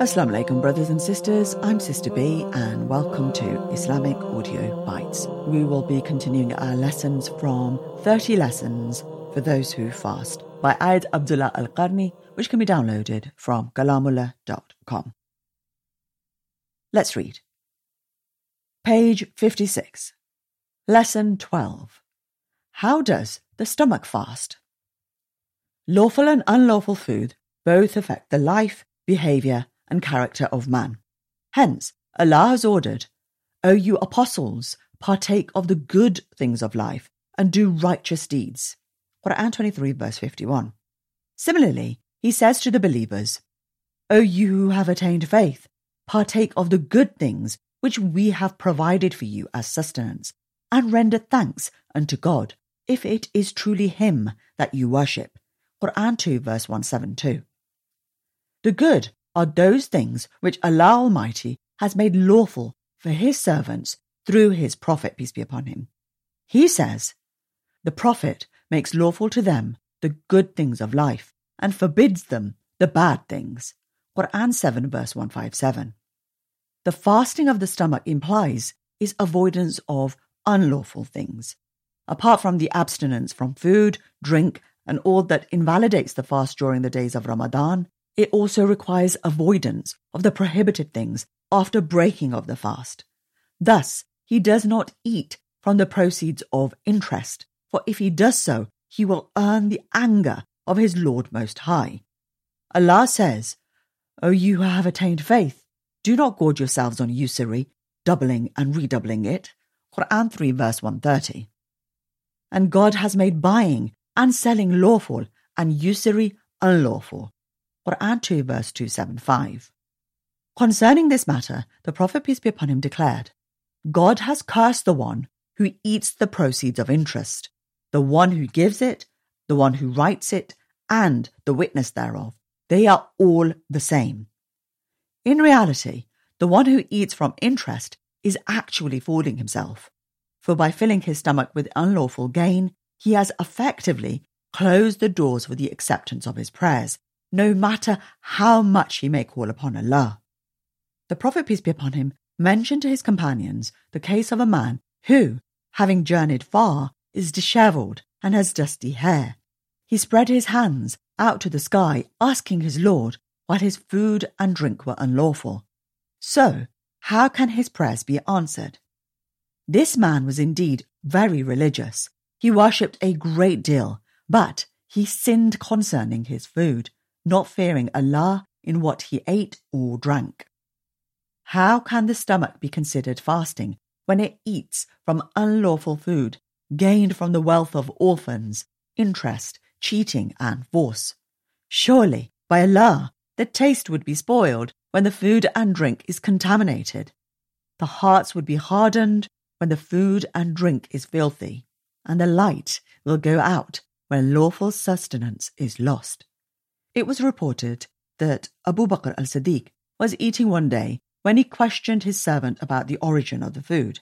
Assalamu alaikum, brothers and sisters. I'm Sister B, and welcome to Islamic Audio Bytes. We will be continuing our lessons from 30 Lessons for Those Who Fast by Aa'id Abdullah Al Qarni, which can be downloaded from kalamullah.com. Let's read. Page 56. Lesson 12. How does the stomach fast? Lawful and unlawful food both affect the life, behavior, and character of man. Hence, Allah has ordered, O you apostles, partake of the good things of life and do righteous deeds. Quran 23, verse 51. Similarly, he says to the believers, O you who have attained faith, partake of the good things which we have provided for you as sustenance, and render thanks unto God, if it is truly Him that you worship. Quran 2, verse 172. The good are those things which Allah Almighty has made lawful for His servants through His Prophet, peace be upon him. He says, The Prophet makes lawful to them the good things of life and forbids them the bad things. Quran 7, verse 157. The fasting of the stomach implies is avoidance of unlawful things. Apart from the abstinence from food, drink, and all that invalidates the fast during the days of Ramadan, it also requires avoidance of the prohibited things after breaking of the fast. Thus, he does not eat from the proceeds of interest, for if he does so, he will earn the anger of his Lord Most High. Allah says, O you who have attained faith, do not gorge yourselves on usury, doubling and redoubling it. Quran 3 verse 130. And God has made buying and selling lawful and usury unlawful. Quran 2 verse 275. Concerning this matter, the Prophet peace be upon him declared, God has cursed the one who eats the proceeds of interest, the one who gives it, the one who writes it, and the witness thereof. They are all the same. In reality, the one who eats from interest is actually fooling himself, for by filling his stomach with unlawful gain, he has effectively closed the doors for the acceptance of his prayers no matter how much he may call upon Allah. The Prophet, peace be upon him, mentioned to his companions the case of a man who, having journeyed far, is dishevelled and has dusty hair. He spread his hands out to the sky, asking his Lord, while his food and drink were unlawful. So, how can his prayers be answered? This man was indeed very religious. He worshipped a great deal, but he sinned concerning his food not fearing Allah in what he ate or drank. How can the stomach be considered fasting when it eats from unlawful food gained from the wealth of orphans, interest, cheating, and force? Surely, by Allah, the taste would be spoiled when the food and drink is contaminated. The hearts would be hardened when the food and drink is filthy, and the light will go out when lawful sustenance is lost. It was reported that Abu Bakr al Siddiq was eating one day when he questioned his servant about the origin of the food.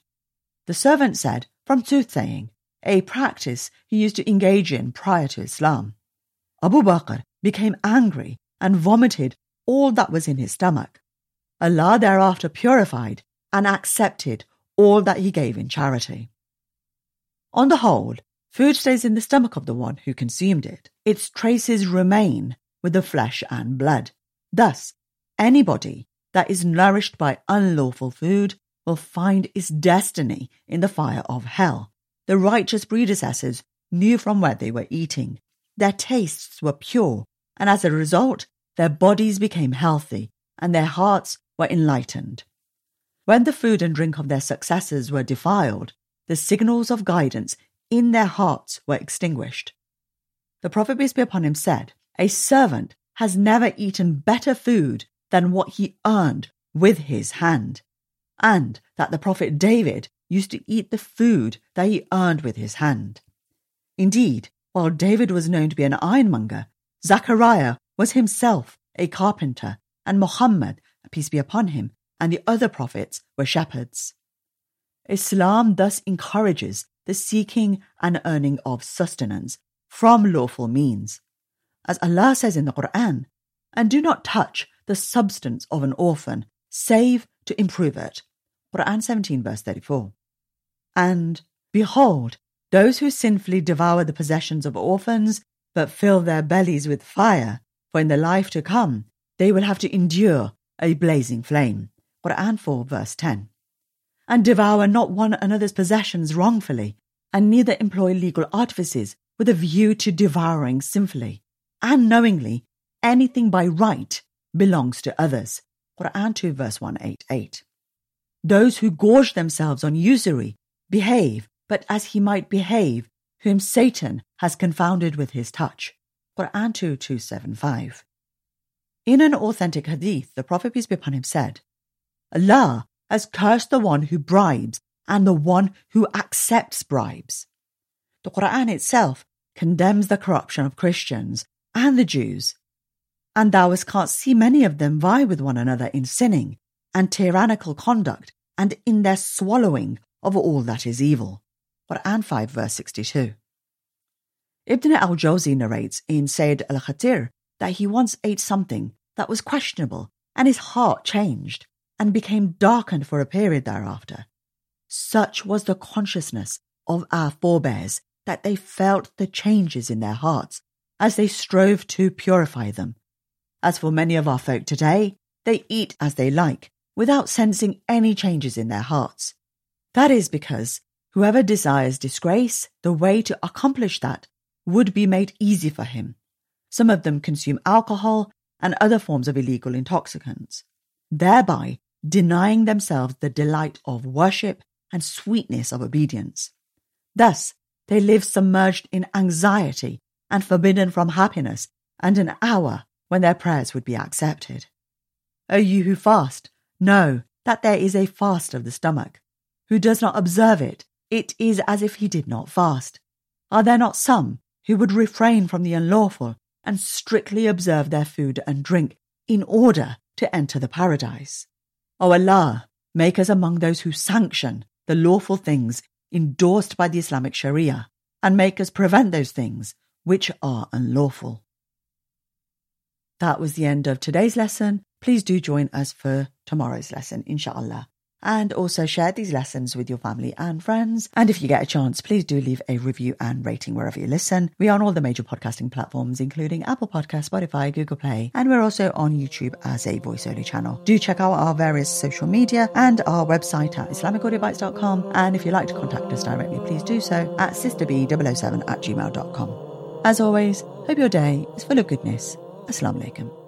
The servant said, from soothsaying, a practice he used to engage in prior to Islam. Abu Bakr became angry and vomited all that was in his stomach. Allah thereafter purified and accepted all that he gave in charity. On the whole, food stays in the stomach of the one who consumed it. Its traces remain with the flesh and blood. Thus, anybody that is nourished by unlawful food will find its destiny in the fire of hell. The righteous predecessors knew from where they were eating. Their tastes were pure, and as a result, their bodies became healthy and their hearts were enlightened. When the food and drink of their successors were defiled, the signals of guidance in their hearts were extinguished. The Prophet, peace be upon him, said, a servant has never eaten better food than what he earned with his hand, and that the prophet David used to eat the food that he earned with his hand. Indeed, while David was known to be an ironmonger, Zachariah was himself a carpenter, and Muhammad, peace be upon him, and the other prophets were shepherds. Islam thus encourages the seeking and earning of sustenance from lawful means as Allah says in the Quran, and do not touch the substance of an orphan, save to improve it. Quran 17, verse 34. And behold, those who sinfully devour the possessions of orphans, but fill their bellies with fire, for in the life to come they will have to endure a blazing flame. Quran 4, verse 10. And devour not one another's possessions wrongfully, and neither employ legal artifices with a view to devouring sinfully, and knowingly anything by right belongs to others. Quran 2 verse 188. Those who gorge themselves on usury behave but as he might behave, whom Satan has confounded with his touch. Quran 2 275. In an authentic hadith, the Prophet peace be upon him said, Allah has cursed the one who bribes and the one who accepts bribes. The Quran itself condemns the corruption of Christians and the Jews, and thou can't see many of them vie with one another in sinning and tyrannical conduct and in their swallowing of all that is evil. Quran 5 verse 62. Ibn al-Jawzi narrates in Sayyid al-Khatir that he once ate something that was questionable and his heart changed and became darkened for a period thereafter. Such was the consciousness of our forebears that they felt the changes in their hearts as they strove to purify them. As for many of our folk today, they eat as they like without sensing any changes in their hearts. That is because whoever desires disgrace, the way to accomplish that would be made easy for him. Some of them consume alcohol and other forms of illegal intoxicants, thereby denying themselves the delight of worship and sweetness of obedience. Thus, they live submerged in anxiety and forbidden from happiness and an hour when their prayers would be accepted. O you who fast, know that there is a fast of the stomach. Who does not observe it, it is as if he did not fast. Are there not some who would refrain from the unlawful and strictly observe their food and drink in order to enter the paradise? O Allah, make us among those who sanction the lawful things endorsed by the Islamic Sharia, and make us prevent those things which are unlawful. That was the end of today's lesson. Please do join us for tomorrow's lesson, inshallah and also share these lessons with your family and friends. And if you get a chance, please do leave a review and rating wherever you listen. We are on all the major podcasting platforms, including Apple Podcasts, Spotify, Google Play, and we're also on YouTube as a voice only channel. Do check out our various social media and our website at IslamicAudioBytes.com. And if you'd like to contact us directly, please do so at sisterbee007 at gmail.com. As always, hope your day is full of goodness. Assalamu alaikum.